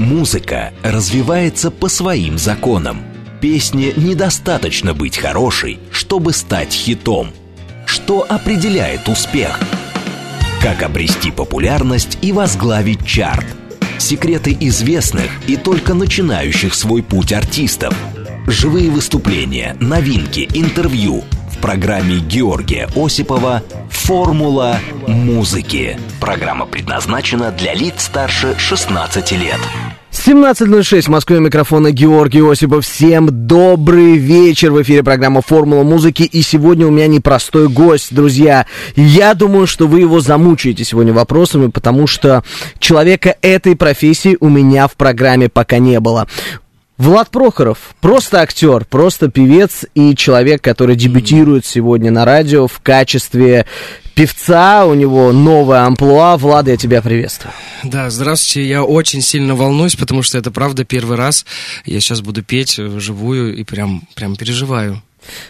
Музыка развивается по своим законам. Песне недостаточно быть хорошей, чтобы стать хитом. Что определяет успех? Как обрести популярность и возглавить чарт? Секреты известных и только начинающих свой путь артистов. Живые выступления, новинки, интервью – программе Георгия Осипова «Формула музыки». Программа предназначена для лиц старше 16 лет. 17.06 в Москве микрофона Георгий Осипов. Всем добрый вечер. В эфире программа «Формула музыки». И сегодня у меня непростой гость, друзья. Я думаю, что вы его замучаете сегодня вопросами, потому что человека этой профессии у меня в программе пока не было. Влад Прохоров, просто актер, просто певец и человек, который дебютирует сегодня на радио в качестве певца, у него новая амплуа. Влад, я тебя приветствую. Да, здравствуйте, я очень сильно волнуюсь, потому что это правда первый раз. Я сейчас буду петь вживую и прям, прям переживаю.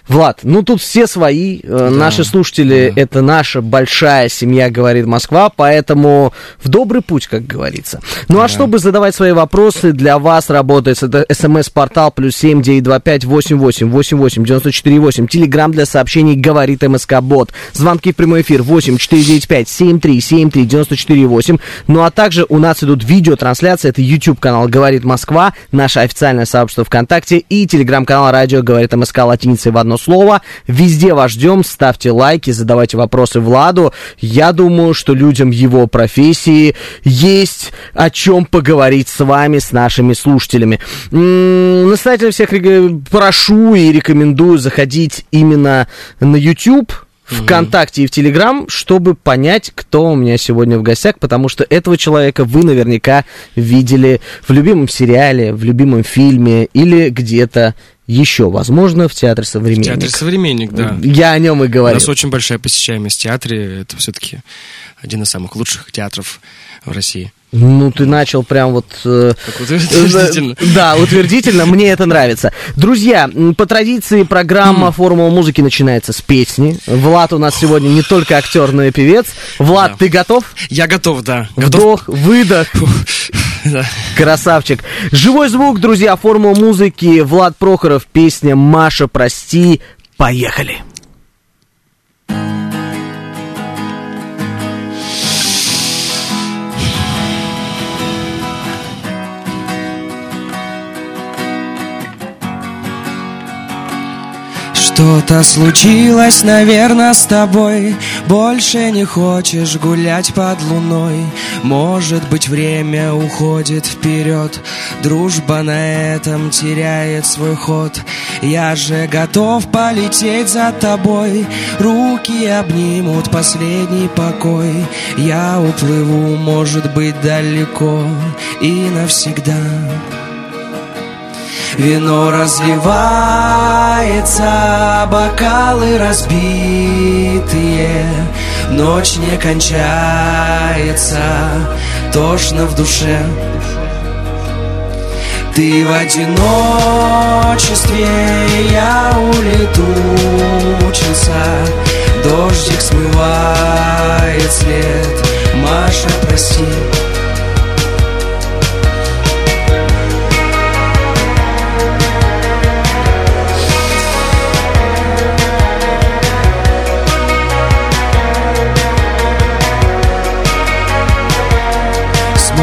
Влад, ну тут все свои, э, да, наши слушатели, да. это наша большая семья, говорит Москва, поэтому в добрый путь, как говорится. Ну а да. а чтобы задавать свои вопросы, для вас работает это смс-портал плюс семь девять два пять восемь восемь восемь восемь девяносто четыре восемь, телеграмм для сообщений говорит МСК Бот, звонки в прямой эфир восемь четыре девять пять семь три семь три девяносто четыре восемь, ну а также у нас идут видеотрансляции, это YouTube канал Говорит Москва, наше официальное сообщество ВКонтакте и телеграм-канал Радио Говорит МСК латиницей в одно слово. Везде вас ждем, ставьте лайки, задавайте вопросы Владу. Я думаю, что людям его профессии есть о чем поговорить с вами, с нашими слушателями. Настоятельно всех прошу и рекомендую заходить именно на YouTube, ВКонтакте и в Телеграм, чтобы понять, кто у меня сегодня в гостях, потому что этого человека вы наверняка видели в любимом сериале, в любимом фильме или где-то еще, возможно, в Театре Современник. В Театре Современник, да. Я о нем и говорю. У нас очень большая посещаемость в театре. Это все-таки один из самых лучших театров в России. Ну, ты начал прям вот... Э, утвердительно. Э, да, утвердительно, мне это нравится. Друзья, по традиции программа «Формула музыки» начинается с песни. Влад у нас сегодня не только актер, но и певец. Влад, да. ты готов? Я готов, да. Вдох, выдох. Красавчик. Живой звук, друзья, «Формула музыки». Влад Прохоров, песня «Маша, прости». Поехали. Что-то случилось, наверное, с тобой. Больше не хочешь гулять под луной. Может быть, время уходит вперед. Дружба на этом теряет свой ход. Я же готов полететь за тобой. Руки обнимут последний покой. Я уплыву, может быть, далеко И навсегда Вино разливается, бокалы разбитые. Ночь не кончается, тошно в душе. Ты в одиночестве, я улетучился Дождик смывает след, Маша, прости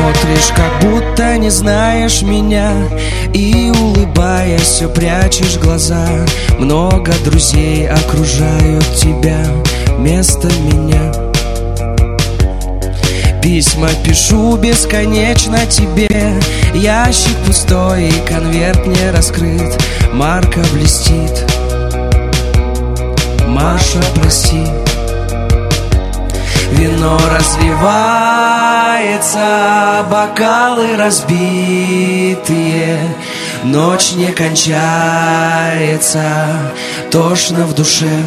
Смотришь, как будто не знаешь меня. И улыбаясь, все прячешь глаза Много друзей окружают тебя Вместо меня. Письма пишу бесконечно тебе. Ящик пустой конверт не раскрыт. Марка блестит. Маша, прости Вино разливается, бокалы разбитые. Ночь не кончается, тошно в душе.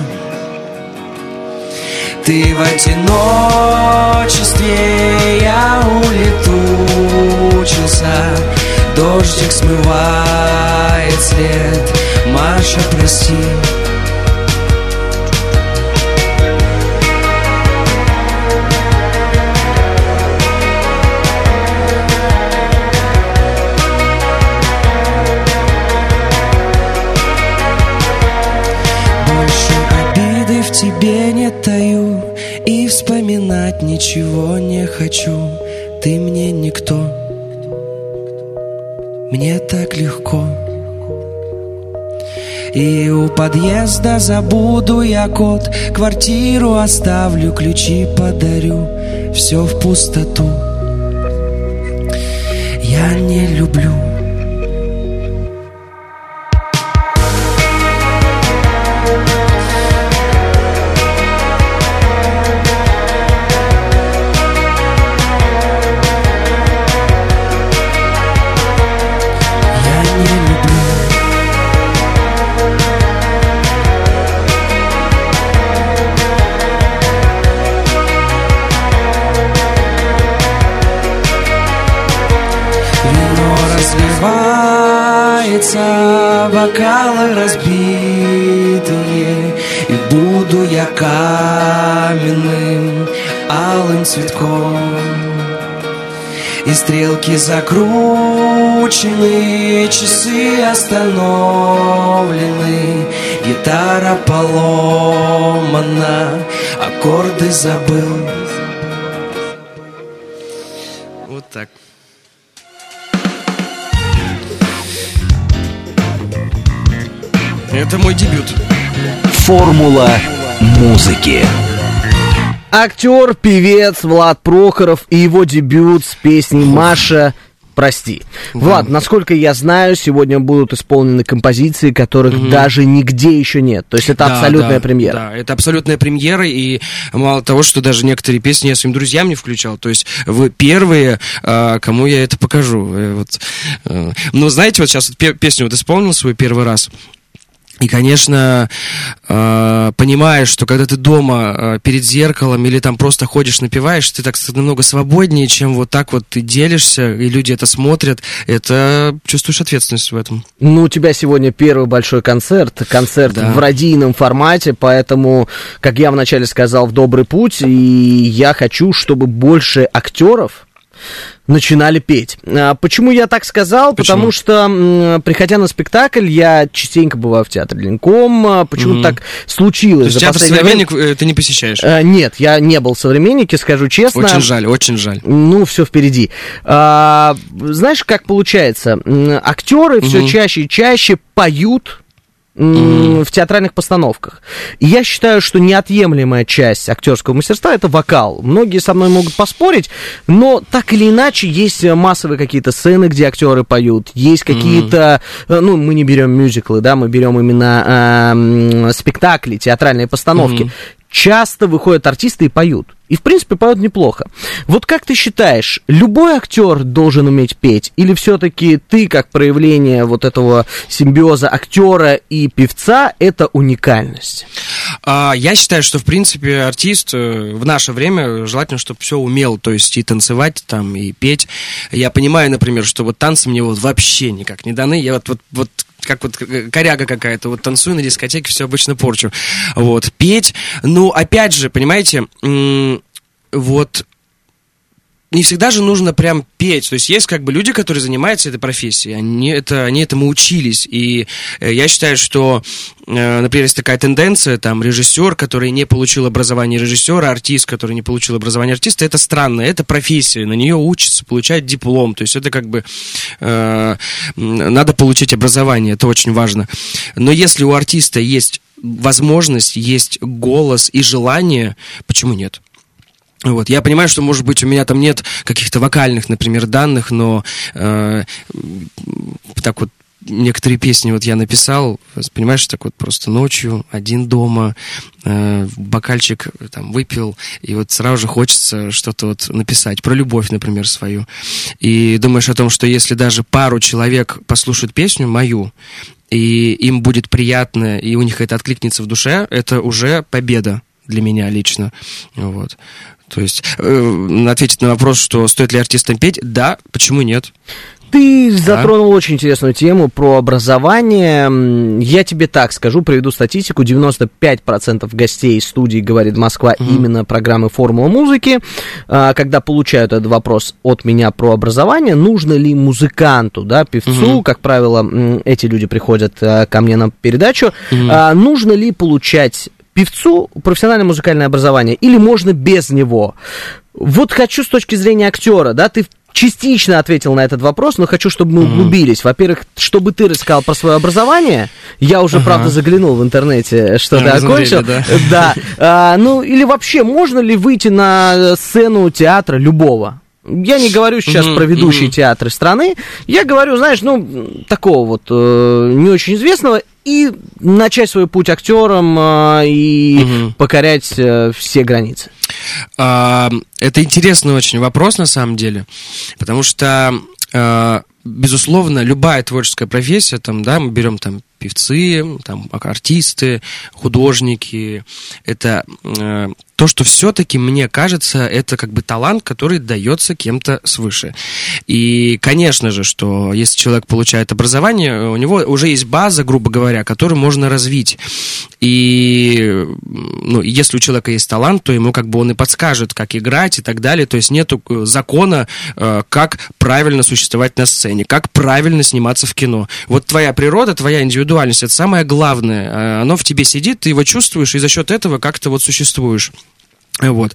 Ты в одиночестве, я улетучился. Дождик смывает след, Маша, прости себе не таю И вспоминать ничего не хочу. Ты мне никто. Мне так легко. И у подъезда забуду я код Квартиру оставлю, ключи подарю. Все в пустоту. Я не люблю бокалы разбитые, И буду я каменным, алым цветком. И стрелки закручены, часы остановлены, Гитара поломана, аккорды забыл. Вот так. Это мой дебют. Формула музыки. Актер, певец Влад Прохоров и его дебют с песней «Маша, прости». Влад, насколько я знаю, сегодня будут исполнены композиции, которых даже нигде еще нет. То есть это Да, абсолютная да, премьера. Да, это абсолютная премьера, и мало того, что даже некоторые песни я своим друзьям не включал, то есть вы первые, а, кому я это покажу. Э, Вот. Ну, знаете, вот сейчас песню вот исполнил свой первый раз, и, конечно, э, понимаешь, что когда ты дома э, перед зеркалом или там просто ходишь, напиваешь, ты так намного свободнее, чем вот так вот ты делишься, и люди это смотрят. Это чувствуешь ответственность в этом. Ну, у тебя сегодня первый большой концерт, концерт Да. в радийном формате, поэтому, как я вначале сказал, в добрый путь, и я хочу, чтобы больше актеров начинали петь. А, Почему я так сказал? Почему? Потому что, приходя на спектакль, я частенько бываю в театре Ленком, а, почему Мгм. так То случилось есть за театр последнее время. «Современник» э, ты не посещаешь? Э, Нет, я не был в современнике, скажу честно. Очень жаль, очень жаль. Ну, все впереди. А, знаешь, как получается? Актеры все Мгм. чаще и чаще поют в театральных постановках. И я считаю, что неотъемлемая часть актерского мастерства это вокал. Многие со мной могут поспорить, но так или иначе есть э, массовые какие-то сцены, где актеры поют, есть какие-то, э, ну, мы не берем мюзиклы, да, мы берем именно м, спектакли, театральные постановки. Мгм. Часто выходят артисты и поют. И, в принципе, поют неплохо. Вот как ты считаешь, любой актер должен уметь петь? Или все-таки ты, как проявление вот этого симбиоза актера и певца, это уникальность? А, я считаю, что, в принципе, артист э, в наше время желательно, чтобы все умел, то есть и танцевать там, и петь. Я понимаю, например, что вот танцы мне вот вообще никак не даны. Я вот, вот, вот как вот э, коряга какая-то, вот танцую на дискотеке, все обычно порчу. Вот, петь, ну, опять же, понимаете, вот не всегда же нужно прям петь. То есть есть как бы люди, которые занимаются этой профессией. Они, это, они этому учились. И э, я считаю, что, э, например, есть такая тенденция, там, режиссер, который не получил образование режиссера, артист, который не получил образование артиста, это странно, это профессия, на нее учатся, получать диплом. То есть это как бы э, надо получить образование, это очень важно. Но если у артиста есть возможность, есть голос и желание, почему нет? Вот, я понимаю, что, может быть, у меня там нет каких-то вокальных, например, данных, но э, так вот некоторые песни вот я написал, понимаешь, так вот просто ночью, один дома, э, бокальчик там выпил, и вот сразу же хочется что-то вот написать, про любовь, например, свою. И думаешь о том, что если даже пару человек послушают песню мою, и им будет приятно, и у них это откликнется в душе, это уже победа для меня лично. Вот. То есть э, ответить на вопрос, что стоит ли артистам петь, да, почему нет? Ты затронул очень интересную тему про образование. Я тебе так скажу, приведу статистику. 95% гостей студии «Говорит Москва» именно программы «Формула музыки». А, Когда получают этот вопрос от меня про образование, нужно ли музыканту, да, певцу, как правило, эти люди приходят а, ко мне на передачу, а, нужно ли получать певцу профессиональное музыкальное образование или можно без него? Вот хочу с точки зрения актера, да, ты частично ответил на этот вопрос, но хочу, чтобы мы углубились. Во-первых, чтобы ты рассказал про свое образование. Я уже, ага. правда, заглянул в интернете, что а, ты окончил. Да. да. А, ну, или вообще, можно ли выйти на сцену театра любого? Я не говорю сейчас mm-hmm, про ведущие mm-hmm. театры страны, я говорю, знаешь, ну, такого вот э, не очень известного, и начать свой путь актером э, и mm-hmm. покорять э, все границы. А, это интересный очень вопрос, на самом деле, потому что, а, безусловно, любая творческая профессия, там, да, мы берем там певцы, там, артисты, художники, это э, то, что все-таки, мне кажется, это как бы талант, который дается кем-то свыше. И, конечно же, что если человек получает образование, у него уже есть база, грубо говоря, которую можно развить. И ну, если у человека есть талант, то ему как бы он и подскажет, как играть и так далее. То есть нет закона, э, как правильно существовать на сцене, как правильно сниматься в кино. Вот твоя природа, твоя индивидуальность, это самое главное. Э, оно в тебе сидит, ты его чувствуешь, и за счет этого как-то вот существуешь. Вот.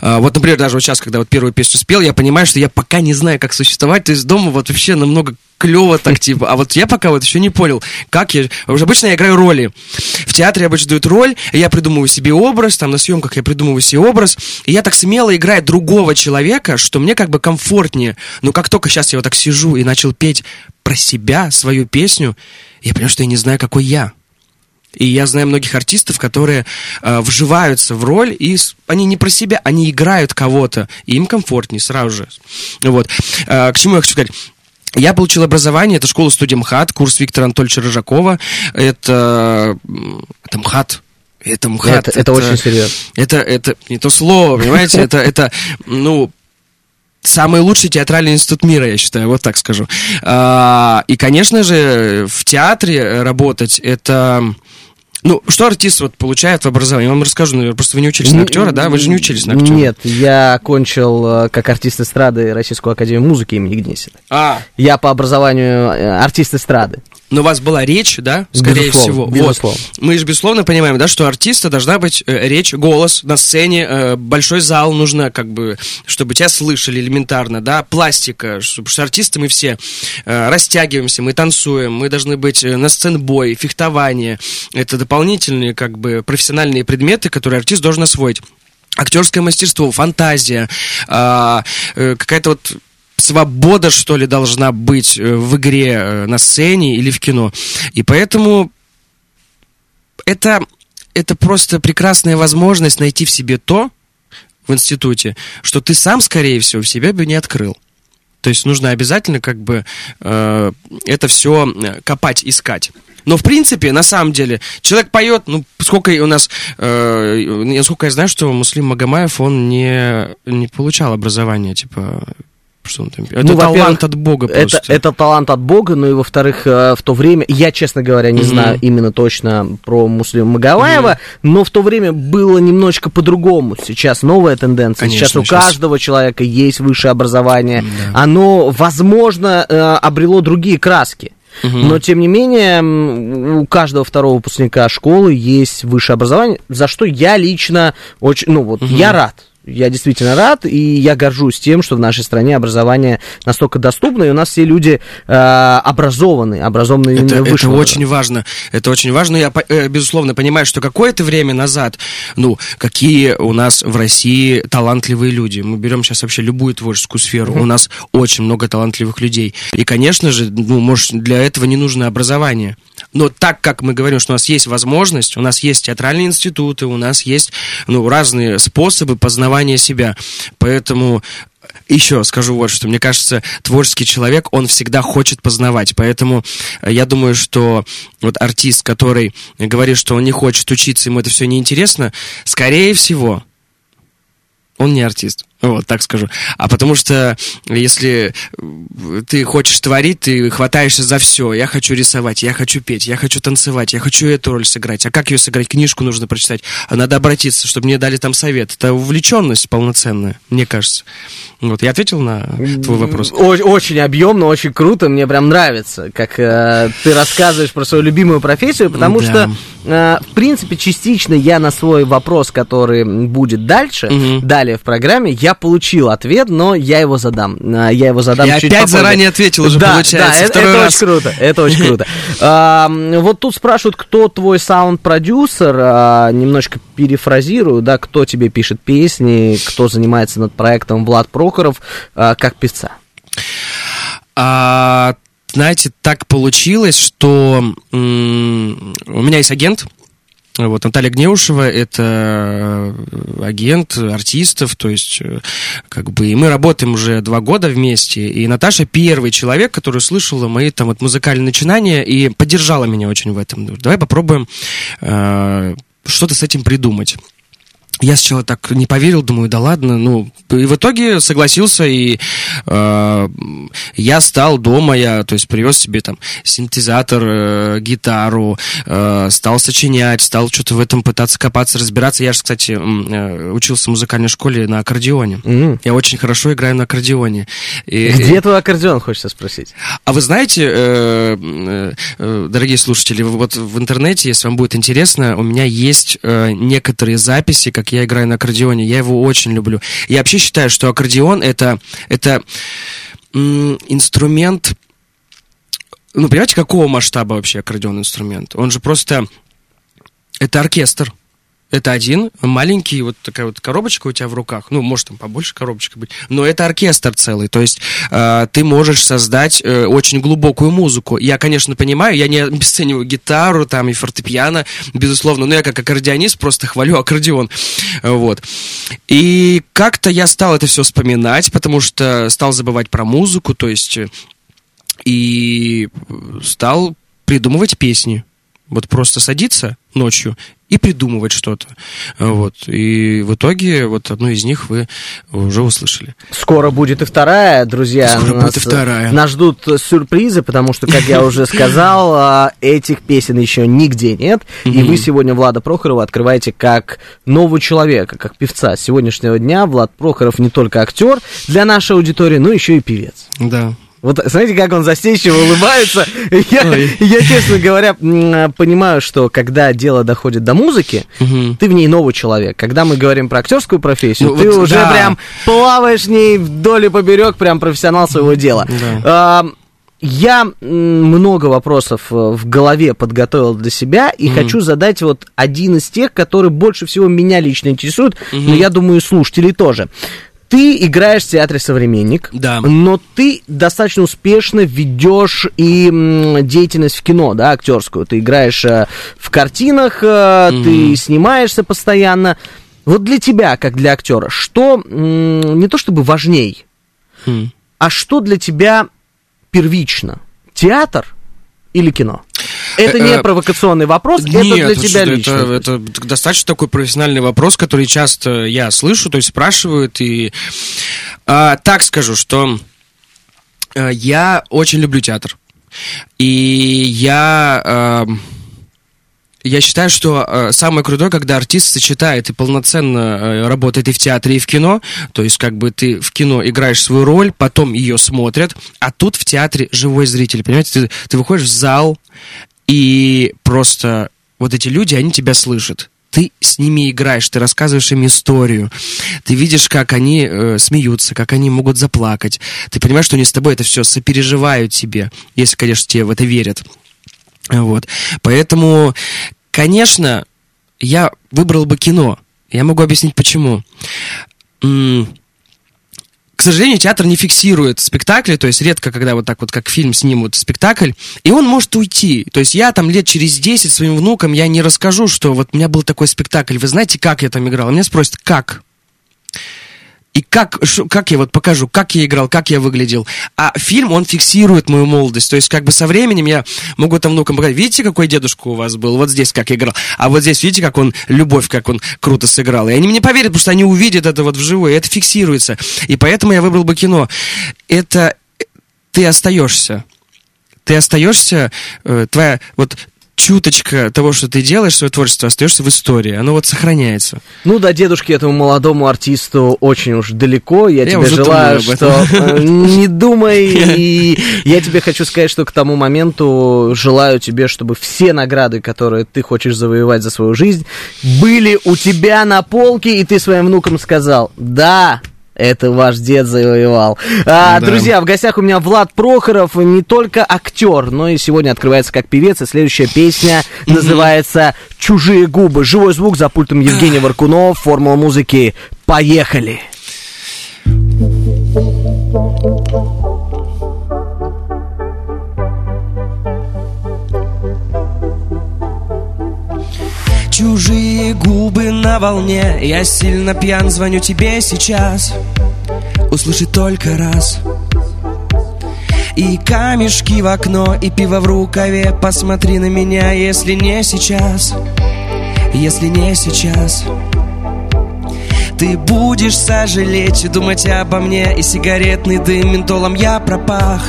А, вот, например, даже вот сейчас, когда вот первую песню спел, я понимаю, что я пока не знаю, как существовать, то есть дома вот вообще намного клево так, типа. А вот я пока вот еще не понял, как я... Уже обычно я играю роли. В театре обычно дают роль, я придумываю себе образ, там на съемках я придумываю себе образ, и я так смело играю другого человека, что мне как бы комфортнее. Но как только сейчас я вот так сижу и начал петь про себя, свою песню, я понял, что я не знаю, какой я. И я знаю многих артистов, которые э, вживаются в роль, и они не про себя, они играют кого-то, и им комфортнее сразу же. Вот. Э, к чему я хочу сказать? Я получил образование, это школа студия МХАТ, курс Виктора Анатольевича Рыжакова. Это, это МХАТ, это МХАТ. Это, это, это очень серьезно. Это, это не то слово, понимаете? Это, это, ну, самый лучший театральный институт мира, я считаю, вот так скажу. А, и, конечно же, в театре работать это ну, что артист вот получает в образовании? Я вам расскажу, наверное, просто вы не учились на актера, да? Вы же не учились на актера. Нет, я окончил э, как артист эстрады Российскую академию музыки имени Гнесина. А. Я по образованию э, артист эстрады. Но у вас была речь, да, скорее безусловно, всего. Безусловно. Вот. Мы же безусловно понимаем, да, что артиста должна быть э, речь, голос на сцене, э, большой зал нужно, как бы, чтобы тебя слышали элементарно, да, пластика, чтобы что артисты мы все э, растягиваемся, мы танцуем, мы должны быть э, на сценбой, фехтование. Это дополнительные, как бы, профессиональные предметы, которые артист должен освоить актерское мастерство, фантазия, а, э, какая-то вот свобода, что ли, должна быть э, в игре э, на сцене или в кино. И поэтому это, это просто прекрасная возможность найти в себе то в институте, что ты сам, скорее всего, в себя бы не открыл. То есть нужно обязательно как бы э, это все э, копать, искать. Но в принципе, на самом деле, человек поет, ну, сколько у нас, э, сколько я знаю, что Муслим Магомаев, он не, не получал образование, типа, что он там? Это ну, талант от Бога просто. Это, это талант от Бога, ну и во-вторых, э, в то время, я, честно говоря, не mm-hmm. знаю именно точно про Муслима Магалаева, mm-hmm. но в то время было немножечко по-другому. Сейчас новая тенденция. Конечно, сейчас у сейчас... каждого человека есть высшее образование. Mm-hmm. Оно, возможно, э, обрело другие краски. Угу. Но, тем не менее, у каждого второго выпускника школы есть высшее образование, за что я лично очень, ну вот, угу. я рад я действительно рад, и я горжусь тем, что в нашей стране образование настолько доступно, и у нас все люди э, образованы, образованные это, это очень важно, это очень важно. Я, э, безусловно, понимаю, что какое-то время назад, ну, какие у нас в России талантливые люди. Мы берем сейчас вообще любую творческую сферу, mm-hmm. у нас очень много талантливых людей. И, конечно же, ну, может, для этого не нужно образование. Но так как мы говорим, что у нас есть возможность, у нас есть театральные институты, у нас есть ну, разные способы познавания себя. Поэтому еще скажу вот что. Мне кажется, творческий человек, он всегда хочет познавать. Поэтому э, я думаю, что вот артист, который говорит, что он не хочет учиться, ему это все неинтересно, скорее всего, он не артист. Вот, так скажу. А потому что если ты хочешь творить, ты хватаешься за все. Я хочу рисовать, я хочу петь, я хочу танцевать, я хочу эту роль сыграть. А как ее сыграть? Книжку нужно прочитать. А надо обратиться, чтобы мне дали там совет. Это увлеченность полноценная, мне кажется. Вот, я ответил на твой вопрос. Очень, очень объемно, очень круто. Мне прям нравится, как э, ты рассказываешь про свою любимую профессию, потому да. что, э, в принципе, частично я на свой вопрос, который будет дальше, угу. далее в программе, я получил ответ, но я его задам. Э, я его задам я чуть опять попозже. заранее ответил уже, да, получается, да, это, это раз. очень круто, это очень круто. Вот тут спрашивают, кто твой саунд-продюсер, э, немножко перефразирую, да, кто тебе пишет песни, кто занимается над проектом Влад Прохоров, э, как певца. А, знаете, так получилось, что м- у меня есть агент, вот, Наталья Гнеушева – это э, агент артистов, то есть, э, как бы, и мы работаем уже два года вместе, и Наташа первый человек, который услышала мои там вот музыкальные начинания и поддержала меня очень в этом. Давай попробуем э, что-то с этим придумать. Я сначала так не поверил, думаю, да ладно, ну, и в итоге согласился, и э, я стал дома, я, то есть, привез себе там синтезатор, э, гитару, э, стал сочинять, стал что-то в этом пытаться копаться, разбираться. Я же, кстати, э, учился в музыкальной школе на аккордеоне. Mm. Я очень хорошо играю на аккордеоне. И, Где твой аккордеон, хочется спросить? А вы знаете, э, э, э, дорогие слушатели, вот в интернете, если вам будет интересно, у меня есть э, некоторые записи, как я играю на аккордеоне. Я его очень люблю. Я вообще считаю, что аккордеон это, это инструмент... Ну, понимаете, какого масштаба вообще аккордеон инструмент? Он же просто... Это оркестр. Это один маленький, вот такая вот коробочка у тебя в руках. Ну, может, там побольше коробочка быть. Но это оркестр целый. То есть э, ты можешь создать э, очень глубокую музыку. Я, конечно, понимаю, я не обесцениваю гитару там и фортепиано, безусловно. Но я как аккордеонист просто хвалю аккордеон. Вот. И как-то я стал это все вспоминать, потому что стал забывать про музыку, то есть... И стал придумывать песни. Вот просто садиться ночью и придумывать что-то. Вот. И в итоге вот одну из них вы уже услышали. Скоро будет и вторая, друзья. Скоро нас, будет и вторая. Нас ждут сюрпризы, потому что, как я уже сказал, а, этих песен еще нигде нет. И вы сегодня Влада Прохорова открываете как нового человека, как певца. С сегодняшнего дня Влад Прохоров не только актер для нашей аудитории, но еще и певец. Да. Вот знаете, как он застенчиво улыбается? Я, я, честно говоря, понимаю, что когда дело доходит до музыки, угу. ты в ней новый человек. Когда мы говорим про актерскую профессию, ну, ты вот, уже да. прям плаваешь в ней вдоль и поберег, прям профессионал своего дела. Да. А, я много вопросов э, в голове подготовил для себя и mm хочу задать вот один из тех, который больше всего меня лично интересует, mm но я думаю, слушателей тоже ты играешь в театре «Современник», да. но ты достаточно успешно ведешь и деятельность в кино, да, актерскую. Ты играешь э, в картинах, mm ты снимаешься постоянно. Вот для тебя, как для актера, что не то чтобы важней, mm. а что для тебя первично? Театр или кино? Это не э, провокационный вопрос, это для тебя лично. Это, достаточно такой профессиональный вопрос, который часто я слышу, то есть спрашивают, и а, так скажу, что а, я очень люблю театр. И я... А, я считаю, что э, самое крутое, когда артист сочетает и полноценно э, работает и в театре, и в кино. То есть, как бы ты в кино играешь свою роль, потом ее смотрят, а тут в театре живой зритель. Понимаете, ты, ты выходишь в зал, и просто вот эти люди, они тебя слышат. Ты с ними играешь, ты рассказываешь им историю, ты видишь, как они э, смеются, как они могут заплакать. Ты понимаешь, что они с тобой это все сопереживают тебе, если, конечно, тебе в это верят. Вот. Поэтому, конечно, я выбрал бы кино. Я могу объяснить почему. К сожалению, театр не фиксирует спектакли, то есть редко, когда вот так вот, как фильм снимут спектакль, и он может уйти. То есть я там лет через 10 своим внукам я не расскажу, что вот у меня был такой спектакль, вы знаете, как я там играл? Меня спросят, как? И как, как я вот покажу, как я играл, как я выглядел. А фильм, он фиксирует мою молодость. То есть, как бы со временем я могу там внукам показать, видите, какой дедушка у вас был, вот здесь как играл. А вот здесь, видите, как он, любовь, как он круто сыграл. И они мне поверят, потому что они увидят это вот вживую, и это фиксируется. И поэтому я выбрал бы кино. Это ты остаешься ты остаешься, э, твоя вот чуточка того, что ты делаешь, свое творчество, остаешься в истории. Оно вот сохраняется. Ну, до дедушки этому молодому артисту очень уж далеко. Я, я тебе желаю, что э, не думай. И я тебе хочу сказать, что к тому моменту желаю тебе, чтобы все награды, которые ты хочешь завоевать за свою жизнь, были у тебя на полке, и ты своим внукам сказал, да, это ваш дед завоевал. А, да. Друзья, в гостях у меня Влад Прохоров, не только актер, но и сегодня открывается как певец. И следующая песня называется «Чужие губы». Живой звук за пультом Евгения Варкунов, формула музыки. Поехали! Чужие губы на волне. Я сильно пьян, звоню тебе сейчас. Услыши только раз. И камешки в окно, и пиво в рукаве. Посмотри на меня, если не сейчас. Если не сейчас. Ты будешь сожалеть и думать обо мне. И сигаретный дым ментолом я пропах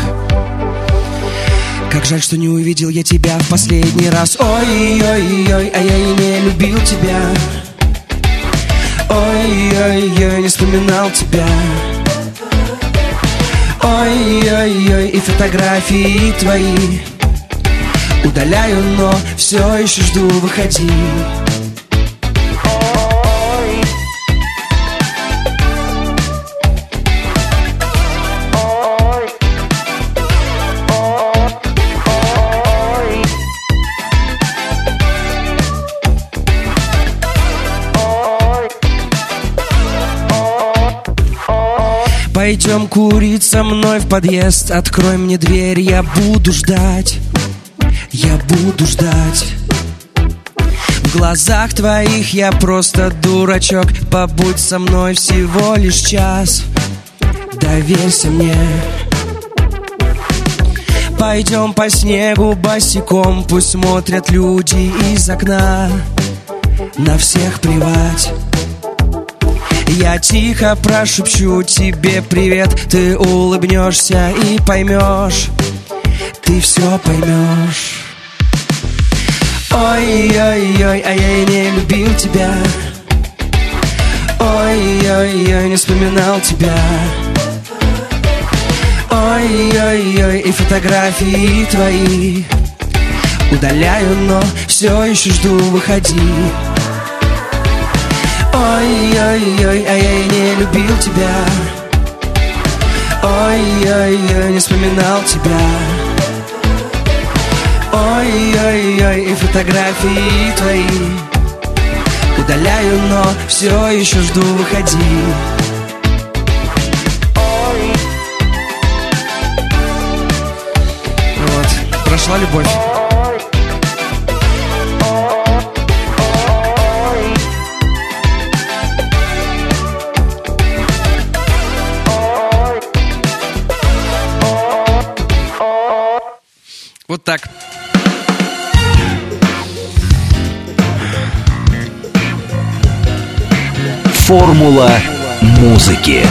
как жаль, что не увидел я тебя в последний раз. Ой-ой-ой, а я и не любил тебя. Ой-ой-ой, не вспоминал тебя. Ой-ой-ой, и фотографии твои Удаляю, но все еще жду, выходи Пойдем курить со мной в подъезд. Открой мне дверь, я буду ждать. Я буду ждать. В глазах твоих я просто дурачок. Побудь со мной всего лишь час. Доверься мне. Пойдем по снегу босиком. Пусть смотрят люди из окна. На всех плевать я тихо прошепчу тебе привет. Ты улыбнешься и поймешь. Ты все поймешь. Ой-ой-ой, а я не любил тебя. Ой-ой-ой, не вспоминал тебя. Ой-ой-ой, и фотографии твои. Удаляю, но все еще жду, выходи Ой-ой-ой, а я и не любил тебя. Ой-ой-ой, не вспоминал тебя. Ой-ой-ой, и фотографии твои. Удаляю, но все еще жду, выходи. Вот, прошла любовь Так. Формула музыки.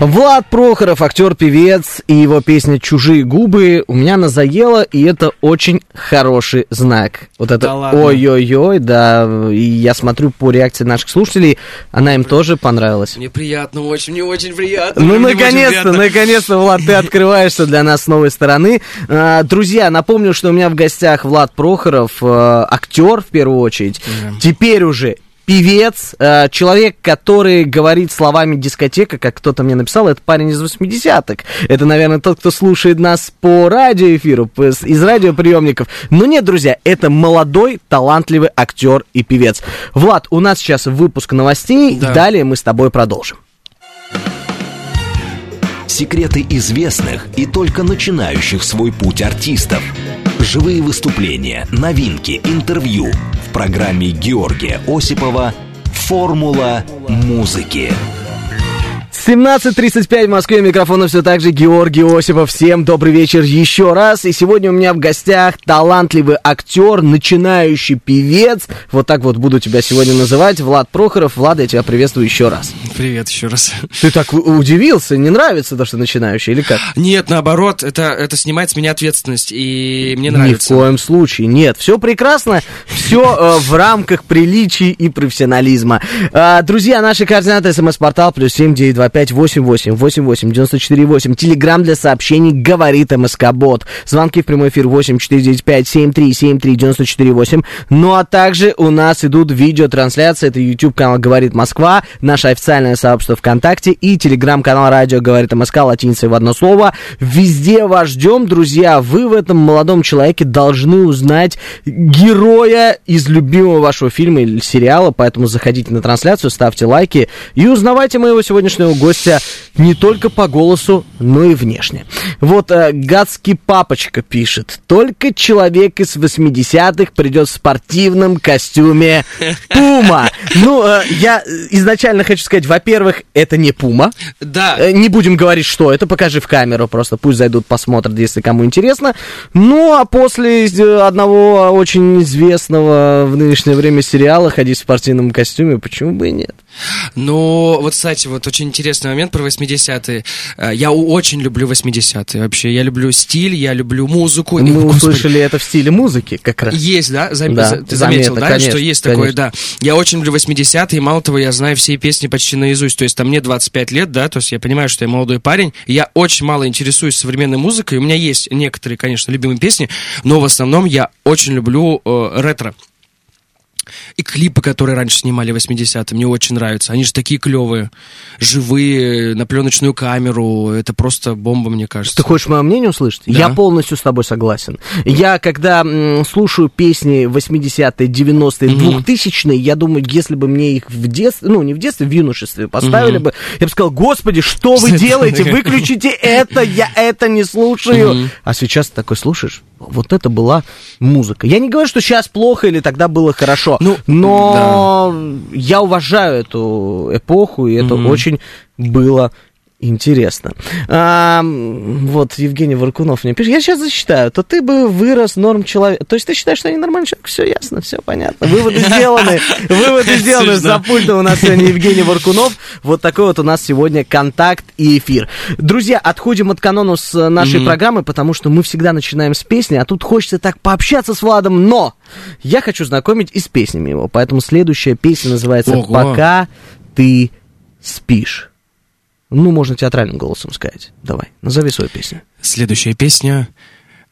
Влад Прохоров, актер-певец, и его песня «Чужие губы» у меня назаело, и это очень хороший знак. Вот это да ой-ой-ой, да, и я смотрю по реакции наших слушателей, она им тоже понравилась. Мне приятно, очень, мне очень приятно. Ну, наконец-то, наконец-то, Влад, ты открываешься для нас с новой стороны. А, друзья, напомню, что у меня в гостях Влад Прохоров, а, актер в первую очередь, теперь уже певец, э, человек, который говорит словами дискотека, как кто-то мне написал, это парень из 80-х. Это, наверное, тот, кто слушает нас по радиоэфиру, из радиоприемников. Но нет, друзья, это молодой, талантливый актер и певец. Влад, у нас сейчас выпуск новостей, да. далее мы с тобой продолжим. Секреты известных и только начинающих свой путь артистов. Живые выступления, новинки, интервью – в программе Георгия Осипова «Формула музыки». 17.35 в Москве, микрофона все так же Георгий Осипов. Всем добрый вечер еще раз. И сегодня у меня в гостях талантливый актер, начинающий певец. Вот так вот буду тебя сегодня называть. Влад Прохоров. Влад, я тебя приветствую еще раз. Привет еще раз. Ты так удивился? Не нравится то, что начинающий или как? Нет, наоборот, это, это снимает с меня ответственность, и мне нравится. Ни в коем случае. Нет, все прекрасно, все э, в рамках приличий и профессионализма. Э, друзья, наши координаты смс-портал плюс семь девять 258 88 94 8. Телеграмм для сообщений говорит МСК Бот. Звонки в прямой эфир 8 495 73 73 94 8. Ну а также у нас идут видеотрансляции. Это YouTube канал Говорит Москва, наше официальное сообщество ВКонтакте и телеграм-канал Радио Говорит МСК латиницей в одно слово. Везде вас ждем, друзья. Вы в этом молодом человеке должны узнать героя из любимого вашего фильма или сериала, поэтому заходите на трансляцию, ставьте лайки и узнавайте моего сегодняшнего гостя не только по голосу, но и внешне. Вот э, гадский папочка пишет. Только человек из 80-х придет в спортивном костюме Пума. Ну, э, я изначально хочу сказать, во-первых, это не Пума. Да. Э, не будем говорить, что это. Покажи в камеру просто. Пусть зайдут, посмотрят, если кому интересно. Ну, а после одного очень известного в нынешнее время сериала «Ходить в спортивном костюме», почему бы и нет? Ну, вот, кстати, вот очень интересный момент про 80-е. Э, я очень люблю 80-е вообще. Я люблю стиль, я люблю музыку. Мы Господи. услышали это в стиле музыки как раз. Есть, да? Зам... да Ты заметил, заметно, да, конечно, что есть конечно. такое, да. Я очень люблю 80-е, и мало того, я знаю все песни почти наизусть. То есть там мне 25 лет, да, то есть я понимаю, что я молодой парень. Я очень мало интересуюсь современной музыкой. У меня есть некоторые, конечно, любимые песни, но в основном я очень люблю э, ретро. И клипы, которые раньше снимали в 80-е, мне очень нравятся. Они же такие клевые, живые, на пленочную камеру. Это просто бомба, мне кажется. Ты хочешь мое мнение услышать? Да. Я полностью с тобой согласен. Я, когда м, слушаю песни 80-е, 90-е, угу. 2000-е, я думаю, если бы мне их в детстве, ну, не в детстве, в юношестве поставили угу. бы, я бы сказал, господи, что вы делаете? Выключите это, я это не слушаю. А сейчас такой слушаешь, вот это была музыка. Я не говорю, что сейчас плохо или тогда было хорошо, ну, но да. я уважаю эту эпоху, и это mm-hmm. очень было Интересно. А, вот Евгений Варкунов мне пишет, я сейчас зачитаю, то ты бы вырос норм человек. То есть ты считаешь, что я не нормальный человек? Все ясно, все понятно. Выводы сделаны. Выводы сделаны. За пультом у нас сегодня Евгений Варкунов. Вот такой вот у нас сегодня контакт и эфир. Друзья, отходим от канона с нашей программы, потому что мы всегда начинаем с песни, а тут хочется так пообщаться с Владом, но я хочу знакомить и с песнями его. Поэтому следующая песня называется «Пока ты спишь». Ну, можно театральным голосом сказать. Давай, назови свою песню. Следующая песня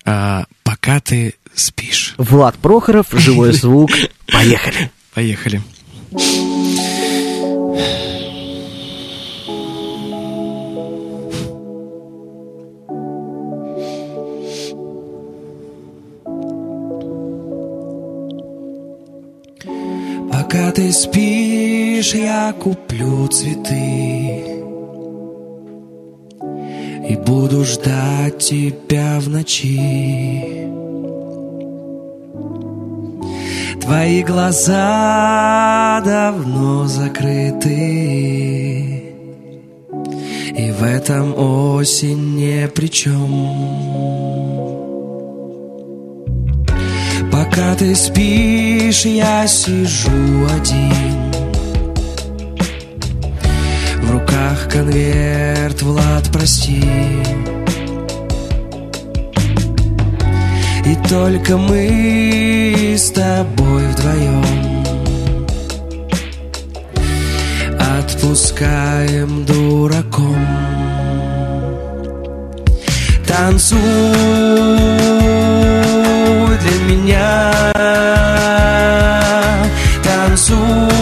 а, «Пока ты спишь». Влад Прохоров, «Живой звук». Поехали. Поехали. Пока ты спишь, я куплю цветы буду ждать тебя в ночи. Твои глаза давно закрыты, и в этом осень не при чем. Пока ты спишь, я сижу один руках конверт, Влад, прости. И только мы с тобой вдвоем Отпускаем дураком. Танцуй для меня Танцуй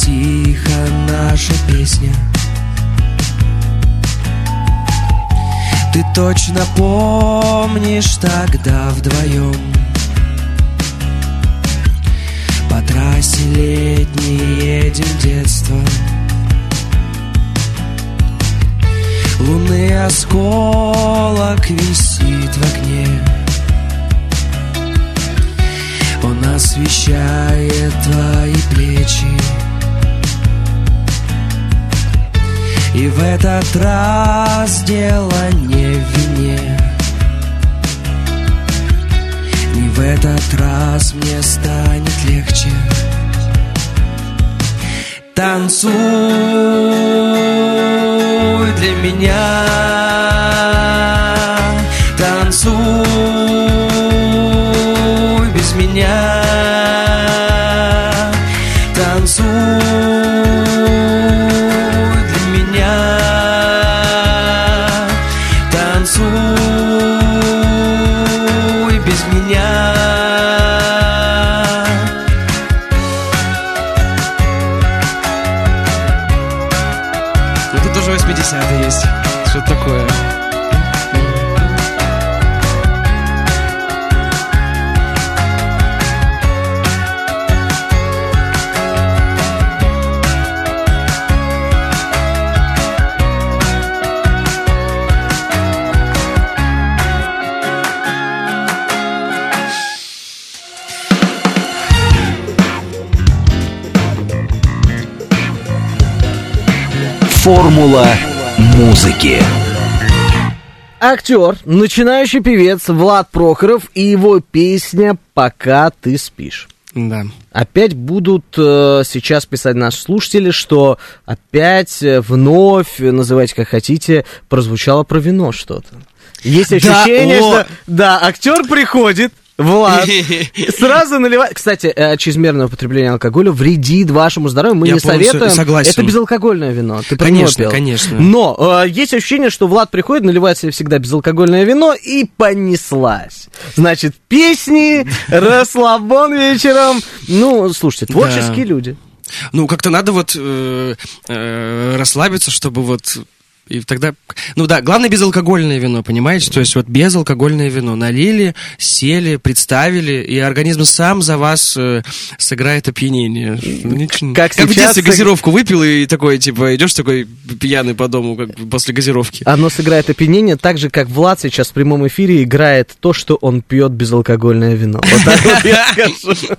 тихо наша песня. Ты точно помнишь тогда вдвоем? По трассе летней едем детство. Лунный осколок висит в окне. Он освещает твои плечи И в этот раз дело не в вине И в этот раз мне станет легче. Танцуй для меня. Танцуй без меня Формула музыки. Актер, начинающий певец Влад Прохоров и его песня «Пока ты спишь». Да. Опять будут э, сейчас писать наши слушатели, что опять э, вновь, э, называйте как хотите, прозвучало про вино что-то. Есть ощущение, о! что да, актер приходит, Влад, сразу наливает. Кстати, э, чрезмерное употребление алкоголя вредит вашему здоровью. Мы Я не советуем. согласен. Это безалкогольное вино. Ты Конечно, пил. конечно. Но э, есть ощущение, что Влад приходит, наливает себе всегда безалкогольное вино и понеслась. Значит, песни, расслабон вечером. Ну, слушайте, творческие люди. Ну, как-то надо вот э, э, расслабиться, чтобы вот... И тогда, ну да, главное безалкогольное вино, понимаете? То есть вот безалкогольное вино налили, сели, представили, и организм сам за вас э, сыграет опьянение. Ничего- Как в сейчас детстве газировку выпил и такой, типа, идешь такой пьяный по дому как после газировки. Оно сыграет опьянение так же, как Влад сейчас в прямом эфире играет то, что он пьет безалкогольное вино. Вот так вот я скажу.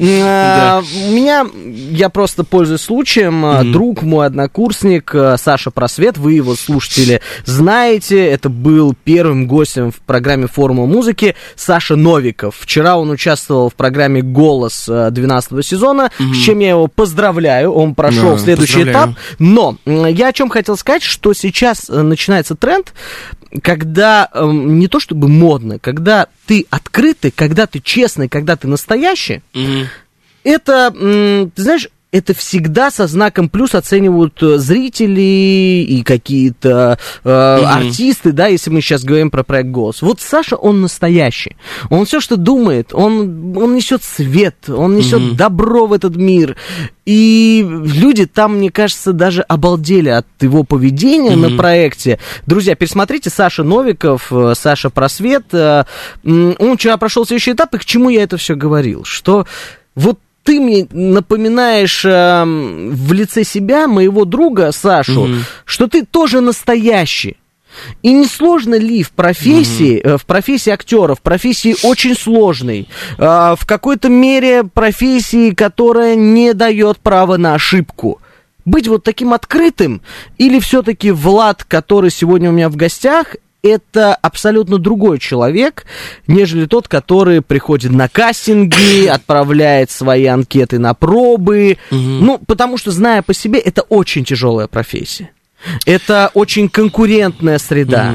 А, У меня, я просто пользуюсь случаем, друг мой однокурсник а, Саша Просвет, вы его слушатели знаете, это был первым гостем в программе «Формула музыки» Саша Новиков. Вчера он участвовал в программе «Голос» 12 сезона, с чем я его поздравляю, он прошел Да, следующий поздравляю. этап. Но я о чем хотел сказать, что сейчас э, начинается тренд, когда эм, не то чтобы модно, когда ты открытый, когда ты честный, когда ты настоящий, Мгм. это, ты знаешь, это всегда со знаком плюс оценивают э, зрители и какие-то э, артисты, да, если мы сейчас говорим про проект «Голос». Вот Саша, он настоящий. Он все, что думает, он, он несет свет, он несет добро в этот мир. И люди там, мне кажется, даже обалдели от его поведения на проекте. Друзья, пересмотрите Саша Новиков, э, Саша Просвет. э, Он вчера прошел следующий этап, и к чему я это все говорил? Что вот ты мне напоминаешь эм, в лице себя, моего друга Сашу, что ты тоже настоящий. И не сложно ли в профессии, э, в профессии актера, в профессии очень сложной, э, в какой-то мере профессии, которая не дает права на ошибку, быть вот таким открытым, или все-таки Влад, который сегодня у меня в гостях, это абсолютно другой человек, нежели тот, который приходит на кастинги, отправляет свои анкеты на пробы. Ну, потому что, зная по себе, это очень тяжелая профессия. Это очень конкурентная среда.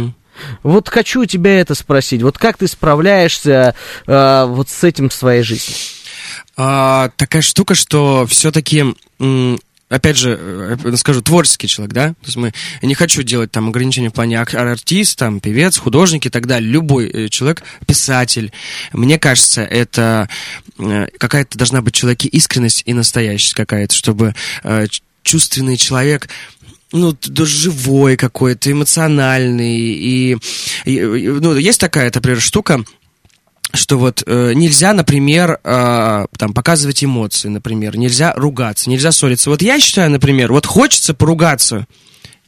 Вот хочу тебя это спросить. Вот как ты справляешься э, вот с этим в своей жизни? А, такая штука, что все-таки, опять же, э, скажу, творческий человек, да? То есть мы, не хочу делать там ограничения в плане ак- артист, там, певец, художник и так далее. Любой э, человек, писатель. Мне кажется, это э, какая-то должна быть в человеке искренность и настоящесть какая-то, чтобы чувственный человек ну, живой какой-то, эмоциональный. И, и, ну, есть такая, например, штука, что вот э, нельзя, например, э, там показывать эмоции, например, нельзя ругаться, нельзя ссориться. Вот я считаю, например, вот хочется поругаться,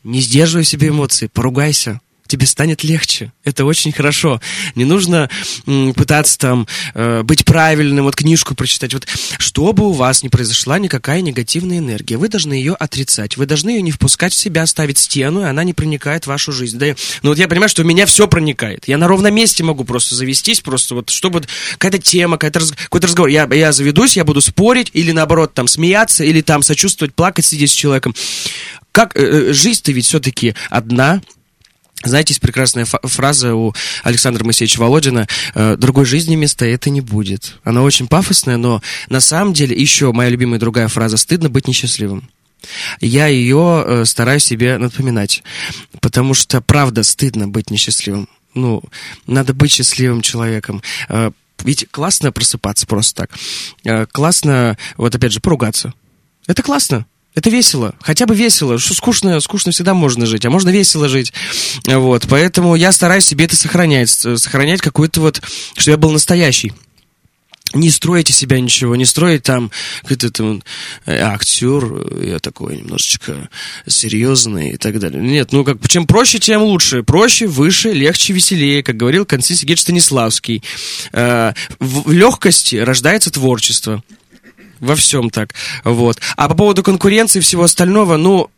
не сдерживай себе эмоции, поругайся тебе станет легче. Это очень хорошо. Не нужно м, пытаться там э, быть правильным, вот книжку прочитать. Вот чтобы у вас не произошла никакая негативная энергия, вы должны ее отрицать. Вы должны ее не впускать в себя, ставить стену, и она не проникает в вашу жизнь. Да, ну вот я понимаю, что у меня все проникает. Я на ровном месте могу просто завестись, просто вот чтобы какая-то тема, какая-то раз, какой-то разговор. Я, я заведусь, я буду спорить, или наоборот там смеяться, или там сочувствовать, плакать, сидеть с человеком. Как э, э жизнь-то ведь все-таки одна, знаете, есть прекрасная фраза у Александра Моисеевича Володина «Э, «Другой жизни места это не будет». Она очень пафосная, но на самом деле еще моя любимая другая фраза «Стыдно быть несчастливым». Я ее э, стараюсь себе напоминать, потому что правда стыдно быть несчастливым. Ну, надо быть счастливым человеком. Э, ведь классно просыпаться просто так. Классно, вот опять же, поругаться. Это классно. Это весело, хотя бы весело. Что скучно, скучно всегда можно жить, а можно весело жить. Вот, поэтому я стараюсь себе это сохранять, сохранять какой-то вот, что я был настоящий. Не стройте себя ничего, не строить там какой-то там э, актер, я такой немножечко серьезный и так далее. Нет, ну как чем проще, тем лучше. Проще, выше, легче, веселее, как говорил Константин Сергеевич Станиславский. Э, в легкости рождается творчество во всем так. Вот. А по поводу конкуренции и всего остального, ну,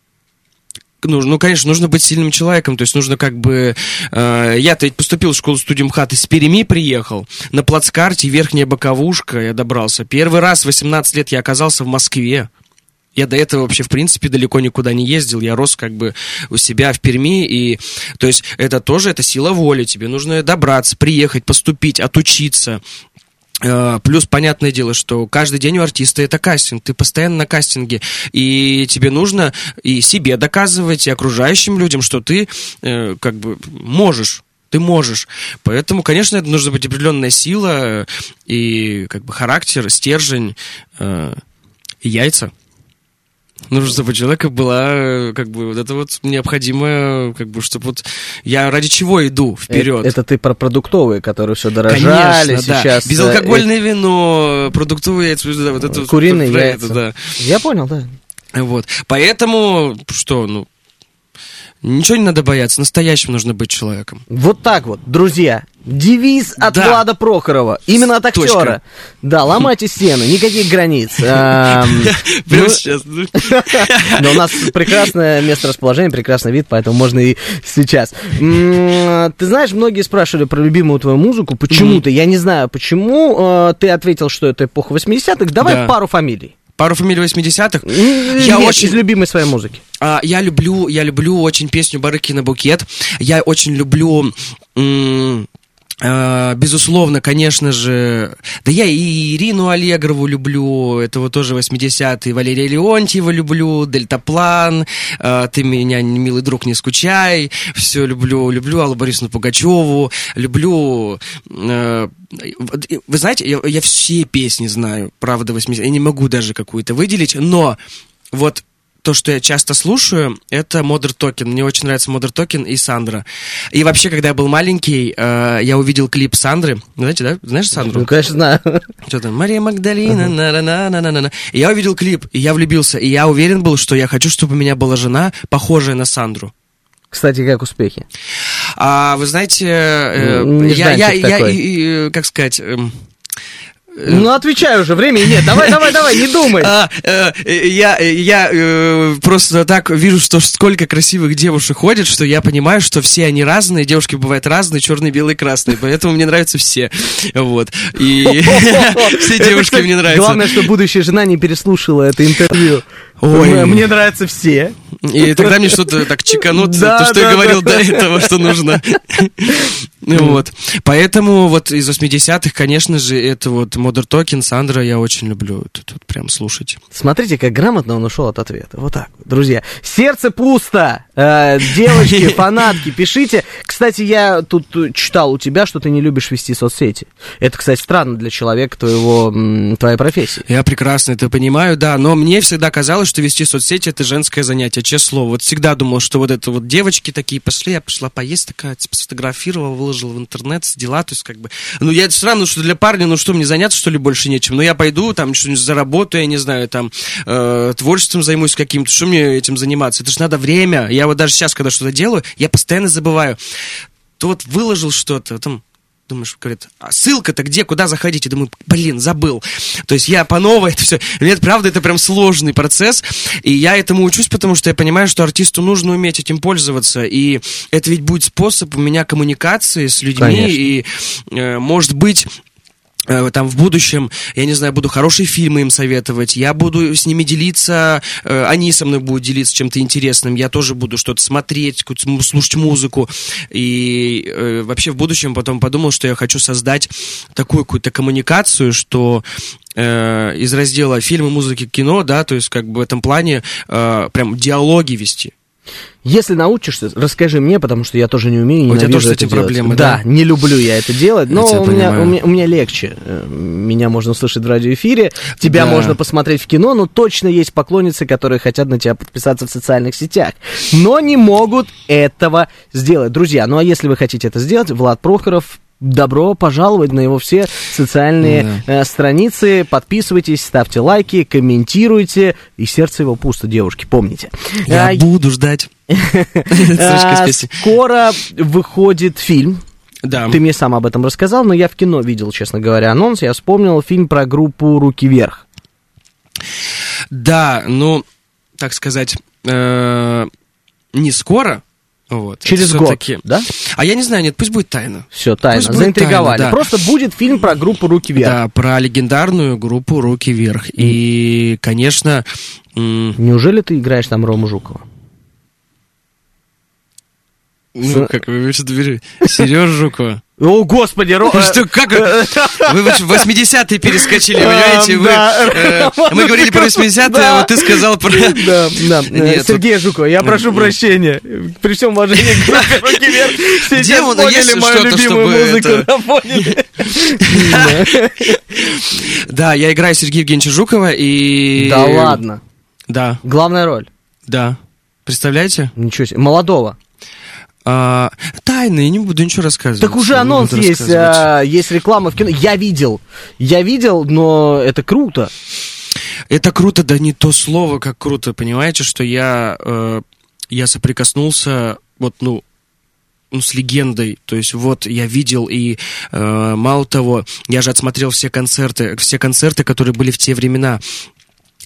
ну, ну, конечно, нужно быть сильным человеком, то есть нужно как бы... Э, я-то ведь поступил в школу студиум ХАТ, из Перми приехал, на плацкарте Верхняя Боковушка я добрался. Первый раз в 18 лет я оказался в Москве. Я до этого вообще, в принципе, далеко никуда не ездил. Я рос как бы у себя в Перми. И, то есть, это тоже, это сила воли. Тебе нужно добраться, приехать, поступить, отучиться. Э, плюс, понятное дело, что каждый день у артиста это кастинг, ты постоянно на кастинге, и тебе нужно и себе доказывать, и окружающим людям, что ты э, как бы можешь ты можешь. Поэтому, конечно, это нужно быть определенная сила и как бы характер, стержень, э, и яйца. Нужно, чтобы у человека была, как бы, вот это вот необходимое, как бы, чтобы вот я ради чего иду вперед. Это, это ты про продуктовые, которые все дорожали Конечно, сейчас. Да. Безалкогольное это... вино, продуктовые яйца, вот это Куриные вот, яйца. Это, да. Я понял, да. Вот. Поэтому, что, ну, Ничего не надо бояться, настоящим нужно быть человеком. Вот так вот, друзья. Девиз от да. Влада Прохорова. Именно от актера. Точка. Да, ломайте стены, никаких границ. Прямо ну, сейчас. Но у нас прекрасное место расположения, прекрасный вид, поэтому можно и сейчас. Ты знаешь, многие спрашивали про любимую твою музыку. Почему-то, я не знаю, почему э, ты ответил, что это эпоха 80-х. Давай пару фамилий. Пару фамилий 80-х. Я Нет, очень... из любимой своей музыки. А, я люблю, я люблю очень песню Барыкина букет. Я очень люблю безусловно, конечно же, да я и Ирину Аллегрову люблю, это вот тоже 80-е, Валерия Леонтьева люблю, Дельтаплан, э, Ты меня, милый друг, не скучай, все люблю, люблю Аллу Борисовну Пугачеву, люблю... Э, вы знаете, я, я все песни знаю, правда, 80 я не могу даже какую-то выделить, но вот то, что я часто слушаю, это Modern Talking. Мне очень нравится Modern Talking и Сандра. И вообще, когда я был маленький, э, я увидел клип Сандры. Знаете, да? Знаешь Сандру? Ну, конечно, знаю. Что там? Мария Магдалина, на на на на на на И я увидел клип, и я влюбился. И я уверен был, что я хочу, чтобы у меня была жена, похожая на Сандру. Кстати, как успехи? А, вы знаете, э, я, я, я, я, как сказать... Э, ну, отвечай уже, времени нет. Давай, давай, давай, не думай. А, э, я я э, просто так вижу, что сколько красивых девушек ходит, что я понимаю, что все они разные, девушки бывают разные, черные, белые, красные, поэтому мне нравятся все. Вот. И все девушки мне нравятся. Главное, что будущая жена не переслушала это интервью. Ой. Мне нравятся все. И тогда мне что-то так чеканут, то, что я говорил до этого, что нужно. Вот. Поэтому вот из 80-х, конечно же, это вот Modern Talking, Сандра я очень люблю. Тут, тут прям слушать. Смотрите, как грамотно он ушел от ответа. Вот так, друзья. Сердце пусто! Э, девочки, фанатки, пишите. Кстати, я тут читал у тебя, что ты не любишь вести соцсети. Это, кстати, странно для человека твоего, твоей профессии. Я прекрасно это понимаю, да, но мне всегда казалось, что вести соцсети это женское занятие, честное слово. Вот всегда думал, что вот это вот девочки такие пошли, я пошла поесть, такая, типа, сфотографировала, выложила в интернет, дела, то есть как бы... Ну, я странно, что для парня, ну что, мне заняться, что ли, больше нечем? Ну, я пойду, там, что-нибудь заработаю, я не знаю, там, э, творчеством займусь каким-то, что мне этим заниматься? Это же надо время, я вот даже сейчас, когда что-то делаю, я постоянно забываю. То вот выложил что-то, там, думаешь, говорит, а ссылка-то где, куда заходить? И думаю, блин, забыл. То есть я по новой это все. Нет, правда, это прям сложный процесс. И я этому учусь, потому что я понимаю, что артисту нужно уметь этим пользоваться. И это ведь будет способ у меня коммуникации с людьми. Конечно. И, э, может быть, там в будущем, я не знаю, буду хорошие фильмы им советовать, я буду с ними делиться, э, они со мной будут делиться чем-то интересным, я тоже буду что-то смотреть, слушать музыку. И э, вообще в будущем потом подумал, что я хочу создать такую какую-то коммуникацию, что из раздела фильмы, музыки, кино, да, то есть как бы в этом плане прям диалоги вести. Если научишься, расскажи мне, потому что я тоже не умею. У тебя тоже с этим проблемы, да? Да, не люблю я это делать, но у меня, у, меня, у меня легче. Э, меня можно услышать в радиоэфире, тебя да. можно посмотреть в кино, но точно есть поклонницы, которые хотят на тебя подписаться в социальных сетях, но не могут этого сделать. Друзья, ну а если вы хотите это сделать, Влад Прохоров добро пожаловать на его все социальные да. э, страницы. Подписывайтесь, ставьте лайки, комментируйте. И сердце его пусто, девушки, помните. Я а, буду ждать. А, скоро выходит фильм. Да. Ты мне сам об этом рассказал, но я в кино видел, честно говоря, анонс. Я вспомнил фильм про группу «Руки вверх». Да, ну, так сказать, э, не скоро, вот, Через год, да? А я не знаю, нет, пусть будет тайна. Все, тайна, пусть заинтриговали. Тайна, да. Просто будет фильм про группу «Руки вверх». Да, про легендарную группу «Руки вверх». И, конечно... Неужели ты играешь там Рому Жукова? Ну, как вы что двери? Сереж Жукова. О, господи, Ро... Что, как? Вы в 80-е перескочили, понимаете? Вы, э, мы говорили про 80-е, а вот ты сказал про... Да, да. Нет, Сергей Жукова, я прошу прощения. При всем уважении к группе «Руки вверх», сейчас ну, поняли мою любимую музыку? Да, я играю Сергея Евгеньевича Жукова и... Да ладно? Да. Главная роль? Да. Представляете? Ничего себе. Молодого? А, тайны, я не буду ничего рассказывать. Так уже анонс есть, а, есть реклама в кино. Я видел, я видел, но это круто. Это круто, да не то слово, как круто, понимаете, что я, э, я соприкоснулся, вот, ну, ну, с легендой. То есть вот я видел и э, мало того, я же отсмотрел все концерты, все концерты, которые были в те времена.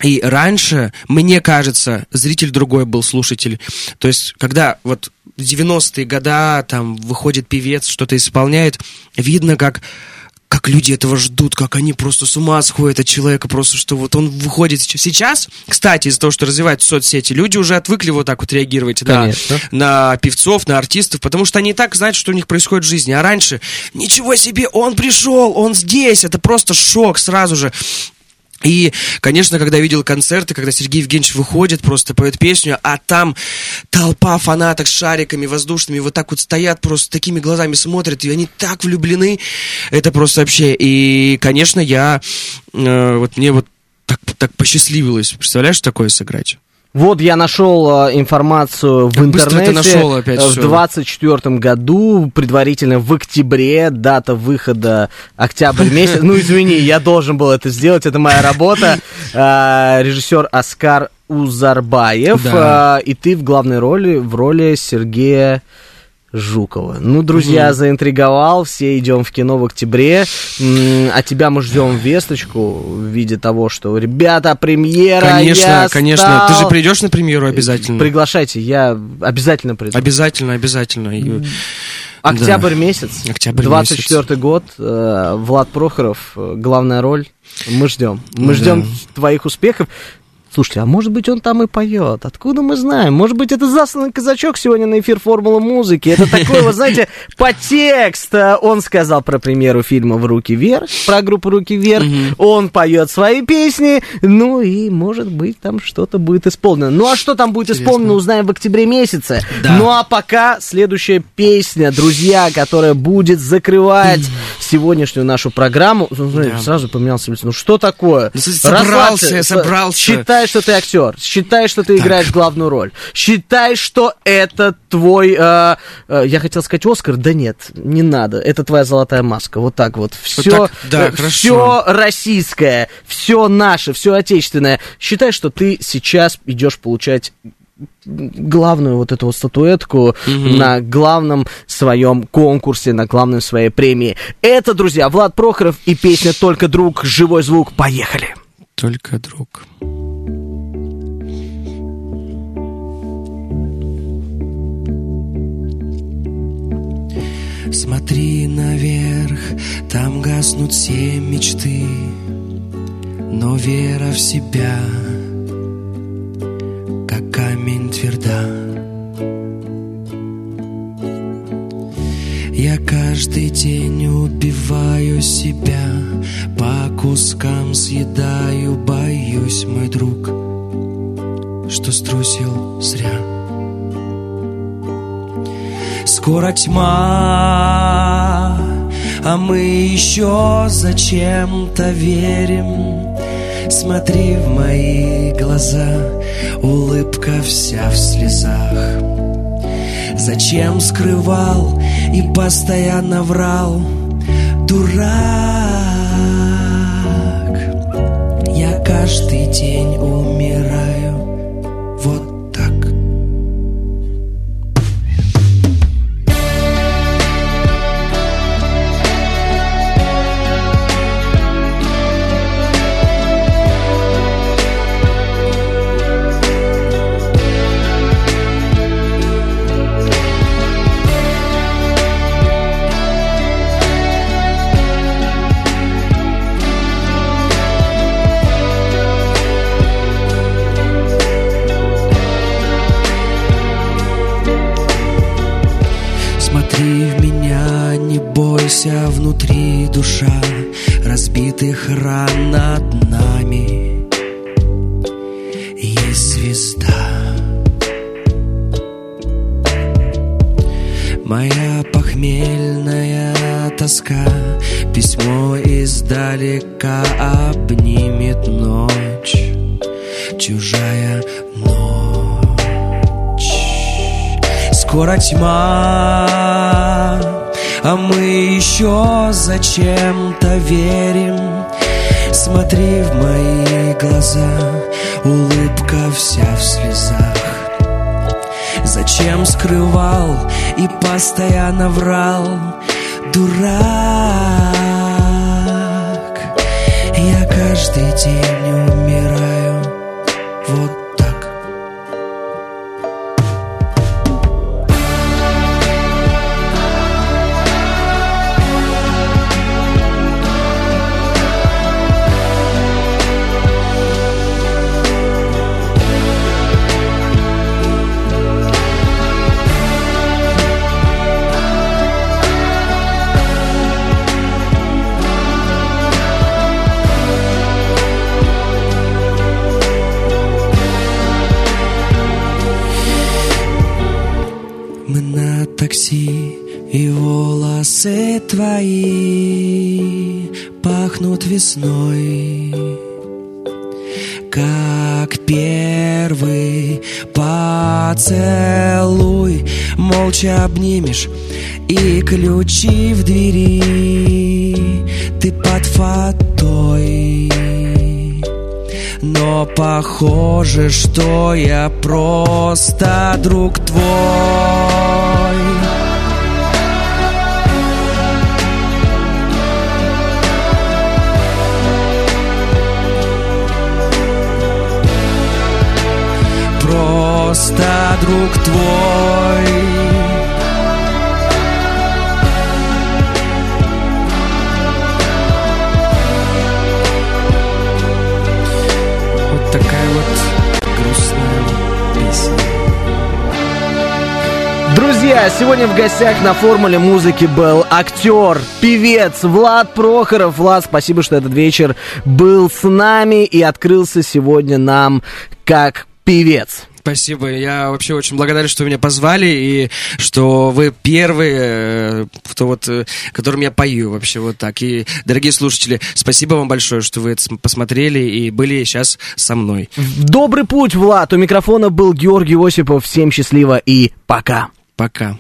И раньше, мне кажется, зритель другой был слушатель. То есть, когда вот в 90-е года там выходит певец, что-то исполняет, видно, как как люди этого ждут, как они просто с ума сходят от человека, просто что вот он выходит сейчас. Кстати, из-за того, что развиваются соцсети, люди уже отвыкли вот так вот реагировать да, на певцов, на артистов, потому что они и так знают, что у них происходит в жизни. А раньше, ничего себе, он пришел, он здесь, это просто шок сразу же. И, конечно, когда видел концерты, когда Сергей Евгеньевич выходит, просто поет песню, а там толпа фанаток с шариками воздушными вот так вот стоят, просто такими глазами смотрят, и они так влюблены, это просто вообще. И, конечно, я, э, вот мне вот так, так посчастливилось, представляешь, такое сыграть? Вот я нашел э, информацию в как интернете. нашел опять в 24 году, предварительно в октябре, дата выхода октябрь месяц. Ну, извини, я должен был это сделать, это моя работа. Э, режиссер Оскар Узарбаев. Э, и ты в главной роли, в роли Сергея Жукова. Ну, друзья, угу. заинтриговал, все идем в кино в октябре, а тебя мы ждем весточку в виде того, что, ребята, премьера, Конечно, я конечно, стал... ты же придешь на премьеру обязательно. Приглашайте, я обязательно приду. Обязательно, обязательно. Октябрь да. месяц, Октябрь 24 месяц. год, э, Влад Прохоров, э, главная роль, мы ждем. Мы ждем твоих успехов. Слушайте, а может быть он там и поет? Откуда мы знаем? Может быть это засланный казачок сегодня на эфир формулы музыки? Это такой, вы знаете, подтекст. Он сказал про премьеру фильма «В руки вверх», про группу «Руки вверх». Он поет свои песни, ну и, может быть, там что-то будет исполнено. Ну а что там будет Интересно. исполнено, узнаем в октябре месяце. Да. Ну а пока следующая песня, друзья, которая будет закрывать сегодняшнюю нашу программу. Ну, да. Сразу поменялся. Ну что такое? Ну, собрался, собрался. Считай, что ты актер. Считай, что ты так. играешь главную роль. Считай, что это твой... Э, э, я хотел сказать Оскар. Да нет, не надо. Это твоя золотая маска. Вот так вот. Все, вот так, да, э, все российское, все наше, все отечественное. Считай, что ты сейчас идешь получать главную вот эту вот статуэтку угу. на главном своем конкурсе, на главной своей премии. Это, друзья, Влад Прохоров и песня «Только друг», живой звук. Поехали! Только друг. Смотри наверх, там гаснут все мечты, но вера в себя — как камень тверда. Я каждый день убиваю себя, по кускам съедаю, боюсь, мой друг, что струсил зря. Скоро тьма, а мы еще зачем-то верим Смотри в мои глаза, улыбка вся в слезах. Зачем скрывал и постоянно врал, дурак? Я каждый день умираю, Бьется внутри душа разбитых ран над нами. Есть звезда. Моя похмельная тоска Письмо издалека обнимет ночь. Чужая ночь. Скоро тьма еще зачем-то верим. Смотри в мои глаза Улыбка вся в слезах. Зачем скрывал и постоянно врал Дурак? Я каждый день умираю такси И волосы твои пахнут весной. Как первый поцелуй Молча обнимешь и ключи в двери. Ты под фатой. Но похоже, что я просто друг твой друг твой. Вот такая вот грустная песня. Друзья, сегодня в гостях на формуле музыки был актер, певец Влад Прохоров. Влад, спасибо, что этот вечер был с нами и открылся сегодня нам как певец. Спасибо. Я вообще очень благодарен, что вы меня позвали и что вы первые, кто вот, э, которым я пою вообще вот так. И, дорогие слушатели, спасибо вам большое, что вы это посмотрели и были сейчас со мной. Добрый путь, Влад. У микрофона был Георгий Осипов. Всем счастливо и пока. Пока.